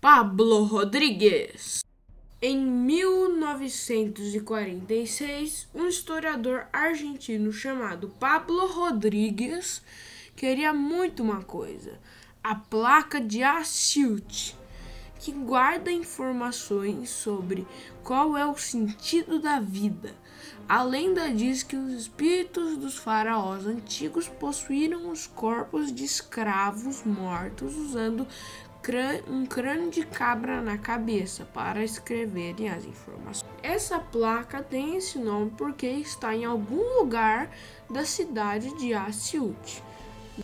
Pablo Rodrigues. Em 1946, um historiador argentino chamado Pablo Rodrigues queria muito uma coisa: a placa de Asilt, que guarda informações sobre qual é o sentido da vida. A lenda diz que os espíritos dos faraós antigos possuíram os corpos de escravos mortos usando um crânio de cabra na cabeça para escreverem as informações. Essa placa tem esse nome porque está em algum lugar da cidade de Asiut.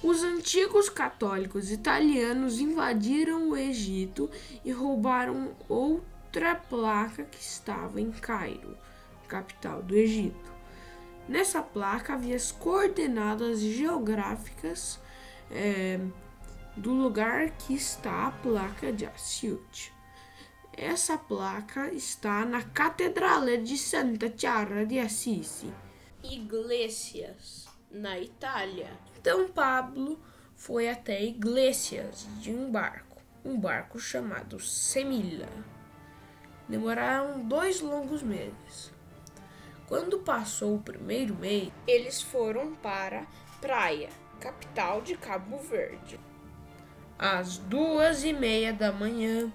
Os antigos católicos italianos invadiram o Egito e roubaram outra placa que estava em Cairo, capital do Egito. Nessa placa havia as coordenadas geográficas é, do lugar que está a placa de Asiut. Essa placa está na Catedral de Santa Chiara de Assisi, Iglesias, na Itália. Então Pablo foi até Iglesias de um barco, um barco chamado Semilla. Demoraram dois longos meses. Quando passou o primeiro mês, eles foram para Praia, capital de Cabo Verde. Às duas e meia da manhã,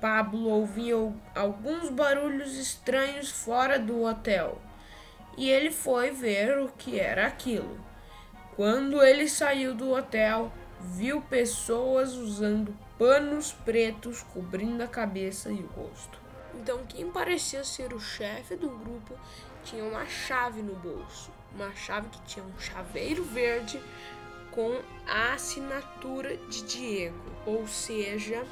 Pablo ouviu alguns barulhos estranhos fora do hotel e ele foi ver o que era aquilo. Quando ele saiu do hotel, viu pessoas usando panos pretos cobrindo a cabeça e o rosto. Então, quem parecia ser o chefe do grupo tinha uma chave no bolso, uma chave que tinha um chaveiro verde com a assinatura de Diego, ou seja,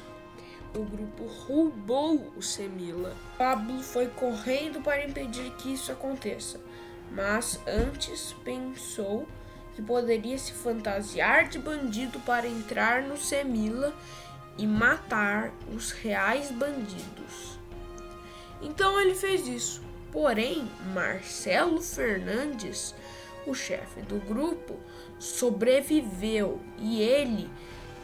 o grupo roubou o Semila. Pablo foi correndo para impedir que isso aconteça, mas antes pensou que poderia se fantasiar de bandido para entrar no Semila e matar os reais bandidos. Então ele fez isso. Porém, Marcelo Fernandes o chefe do grupo, sobreviveu e ele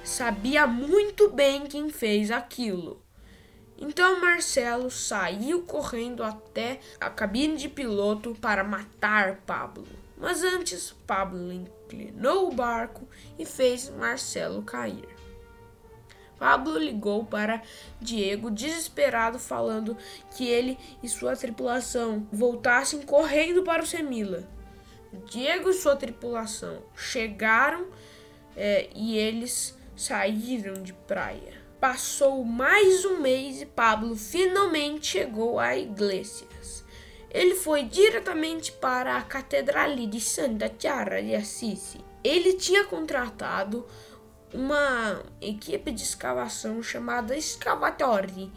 sabia muito bem quem fez aquilo. Então Marcelo saiu correndo até a cabine de piloto para matar Pablo. Mas antes, Pablo inclinou o barco e fez Marcelo cair. Pablo ligou para Diego desesperado, falando que ele e sua tripulação voltassem correndo para o Semila. Diego e sua tripulação chegaram é, e eles saíram de praia. Passou mais um mês e Pablo finalmente chegou a Iglesias. Ele foi diretamente para a Catedral de Santa Chiara de Assisi. Ele tinha contratado uma equipe de escavação chamada Escavatori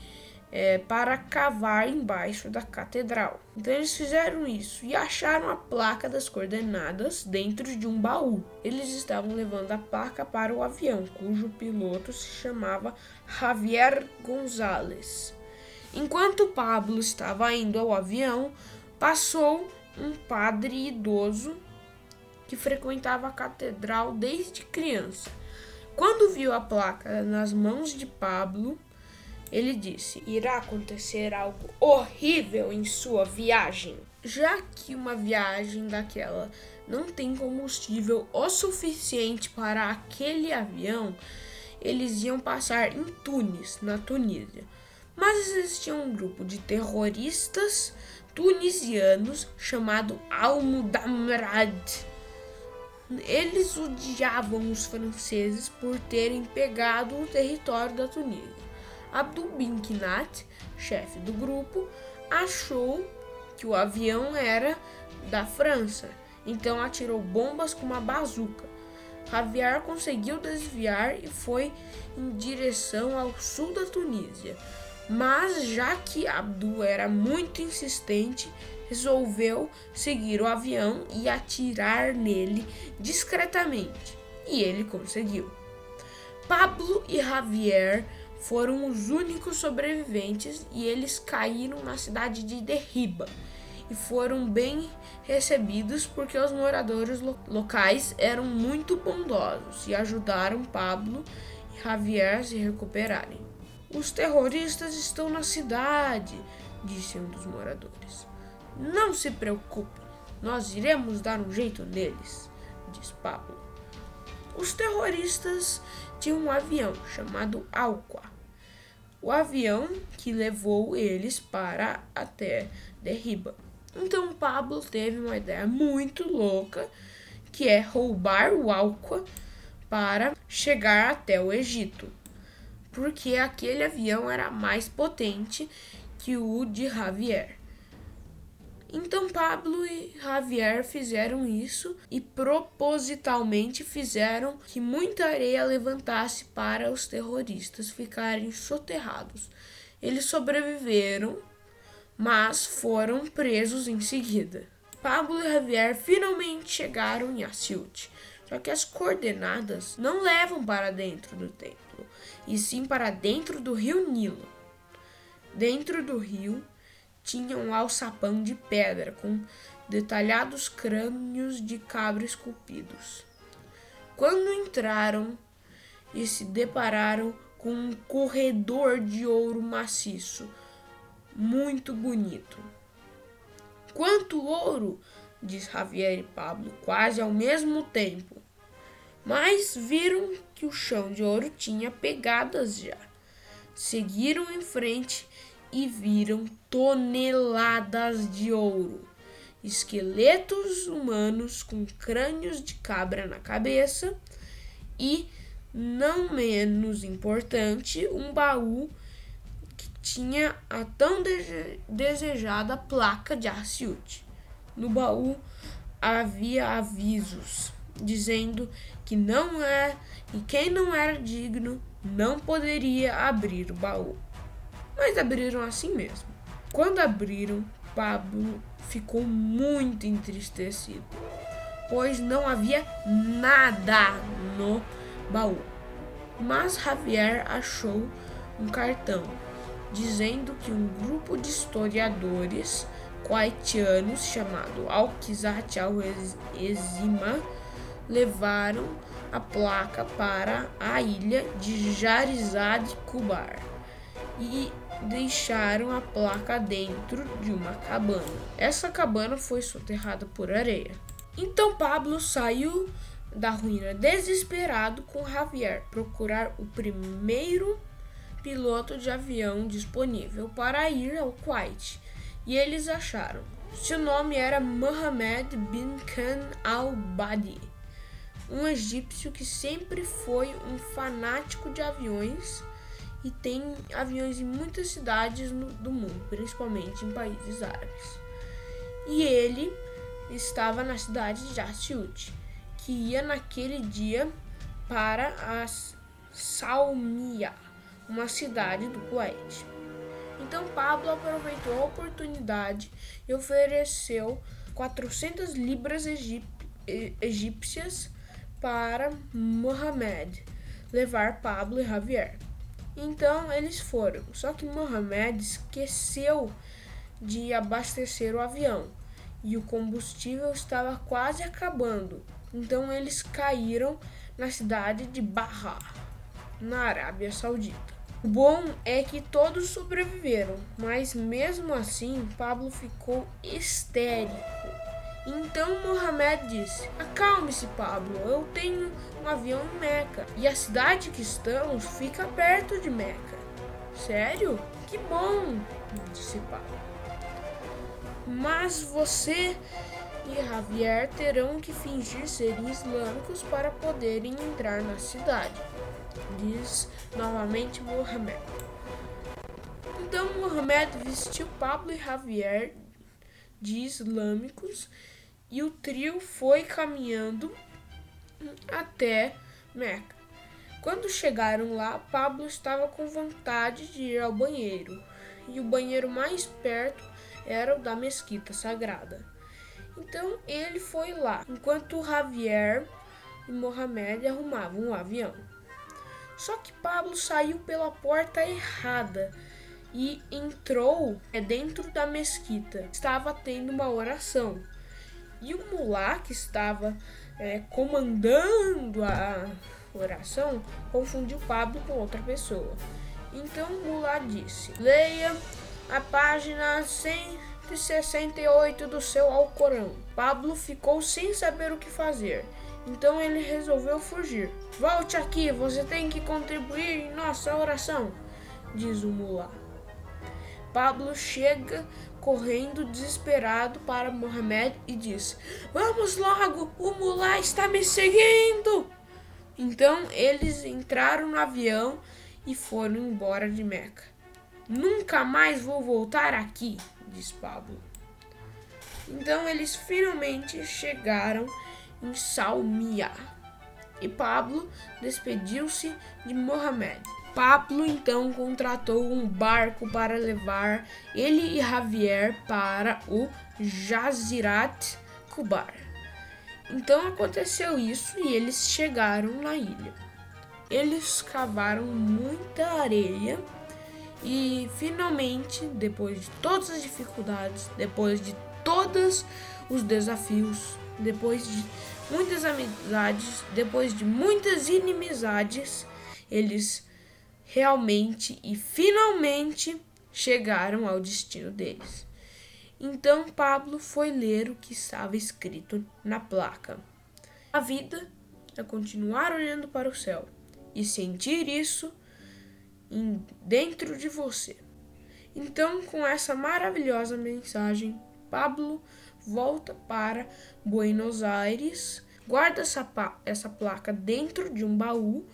é, para cavar embaixo da catedral. Então eles fizeram isso e acharam a placa das coordenadas dentro de um baú. Eles estavam levando a placa para o avião, cujo piloto se chamava Javier Gonzalez. Enquanto Pablo estava indo ao avião, passou um padre idoso que frequentava a catedral desde criança. Quando viu a placa nas mãos de Pablo, ele disse: irá acontecer algo horrível em sua viagem. Já que uma viagem daquela não tem combustível o suficiente para aquele avião, eles iam passar em Tunis, na Tunísia. Mas existia um grupo de terroristas tunisianos chamado Al-Mudamrad. Eles odiavam os franceses por terem pegado o território da Tunísia. Abdul bin Kinat, chefe do grupo, achou que o avião era da França, então atirou bombas com uma bazuca. Javier conseguiu desviar e foi em direção ao sul da Tunísia. Mas já que Abdul era muito insistente, resolveu seguir o avião e atirar nele discretamente. E ele conseguiu. Pablo e Javier foram os únicos sobreviventes e eles caíram na cidade de Derriba e foram bem recebidos porque os moradores lo locais eram muito bondosos e ajudaram Pablo e Javier a se recuperarem. Os terroristas estão na cidade, disse um dos moradores. Não se preocupe, nós iremos dar um jeito neles, disse Pablo. Os terroristas tinham um avião chamado Alqua. O avião que levou eles para até Derriba. Então Pablo teve uma ideia muito louca, que é roubar o Alqua para chegar até o Egito. Porque aquele avião era mais potente que o de Javier. Então Pablo e Javier fizeram isso e propositalmente fizeram que muita areia levantasse para os terroristas ficarem soterrados. Eles sobreviveram, mas foram presos em seguida. Pablo e Javier finalmente chegaram em Asilt, só que as coordenadas não levam para dentro do templo, e sim para dentro do rio Nilo. Dentro do rio, tinha um alçapão de pedra com detalhados crânios de cabra esculpidos. Quando entraram e se depararam com um corredor de ouro maciço, muito bonito. Quanto ouro! diz Javier e Pablo, quase ao mesmo tempo. Mas viram que o chão de ouro tinha pegadas já. Seguiram em frente e viram toneladas de ouro, esqueletos humanos com crânios de cabra na cabeça e, não menos importante, um baú que tinha a tão desejada placa de Arciute. No baú havia avisos dizendo que não é e quem não era digno não poderia abrir o baú mas abriram assim mesmo. Quando abriram, Pablo ficou muito entristecido, pois não havia nada no baú. Mas Javier achou um cartão dizendo que um grupo de historiadores haitianos chamado Alquizat al-Ezima levaram a placa para a ilha de Jarizad Kubar e deixaram a placa dentro de uma cabana. Essa cabana foi soterrada por areia. Então Pablo saiu da ruína desesperado com Javier procurar o primeiro piloto de avião disponível para ir ao Kuwait. E eles acharam. Seu nome era Mohammed bin Khan al-Badi, um egípcio que sempre foi um fanático de aviões e tem aviões em muitas cidades no, do mundo, principalmente em países árabes. E ele estava na cidade de Asyut, que ia naquele dia para a Salmiya, uma cidade do Kuwait. Então Pablo aproveitou a oportunidade e ofereceu 400 libras egípcias para Mohamed levar Pablo e Javier. Então eles foram. Só que Mohamed esqueceu de abastecer o avião e o combustível estava quase acabando. Então eles caíram na cidade de Bahá, na Arábia Saudita. O bom é que todos sobreviveram, mas mesmo assim Pablo ficou histérico então Mohamed disse: Acalme-se, Pablo, eu tenho um avião em Meca e a cidade que estamos fica perto de Meca. Sério? Que bom, disse Pablo. Mas você e Javier terão que fingir serem islâmicos para poderem entrar na cidade, diz novamente Mohamed. Então Mohamed vestiu Pablo e Javier de islâmicos e o trio foi caminhando até Meca. Quando chegaram lá, Pablo estava com vontade de ir ao banheiro, e o banheiro mais perto era o da mesquita sagrada. Então ele foi lá, enquanto Javier e Mohamed arrumavam o avião. Só que Pablo saiu pela porta errada e entrou dentro da mesquita. Estava tendo uma oração. E o mulá que estava é, comandando a oração confundiu Pablo com outra pessoa. Então Mulá disse: Leia a página 168 do seu Alcorão. Pablo ficou sem saber o que fazer. Então ele resolveu fugir. Volte aqui, você tem que contribuir em nossa oração, diz o mulá. Pablo chega correndo desesperado para Mohamed e diz: Vamos logo, o mulá está me seguindo. Então eles entraram no avião e foram embora de Meca. Nunca mais vou voltar aqui, diz Pablo. Então eles finalmente chegaram em Salmia e Pablo despediu-se de Mohamed. Pablo então contratou um barco para levar ele e Javier para o Jazirat Kubar. Então aconteceu isso e eles chegaram na ilha. Eles cavaram muita areia e finalmente, depois de todas as dificuldades, depois de todos os desafios, depois de muitas amizades, depois de muitas inimizades, eles realmente e finalmente chegaram ao destino deles. Então Pablo foi ler o que estava escrito na placa. A vida é continuar olhando para o céu e sentir isso dentro de você. Então, com essa maravilhosa mensagem, Pablo volta para Buenos Aires, guarda essa, essa placa dentro de um baú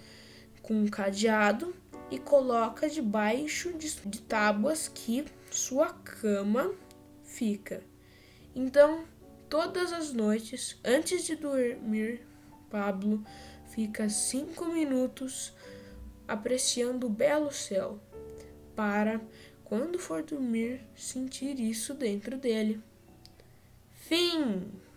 com um cadeado e coloca debaixo de, de tábuas que sua cama fica. Então, todas as noites, antes de dormir, Pablo fica cinco minutos apreciando o belo céu, para, quando for dormir, sentir isso dentro dele. Fim!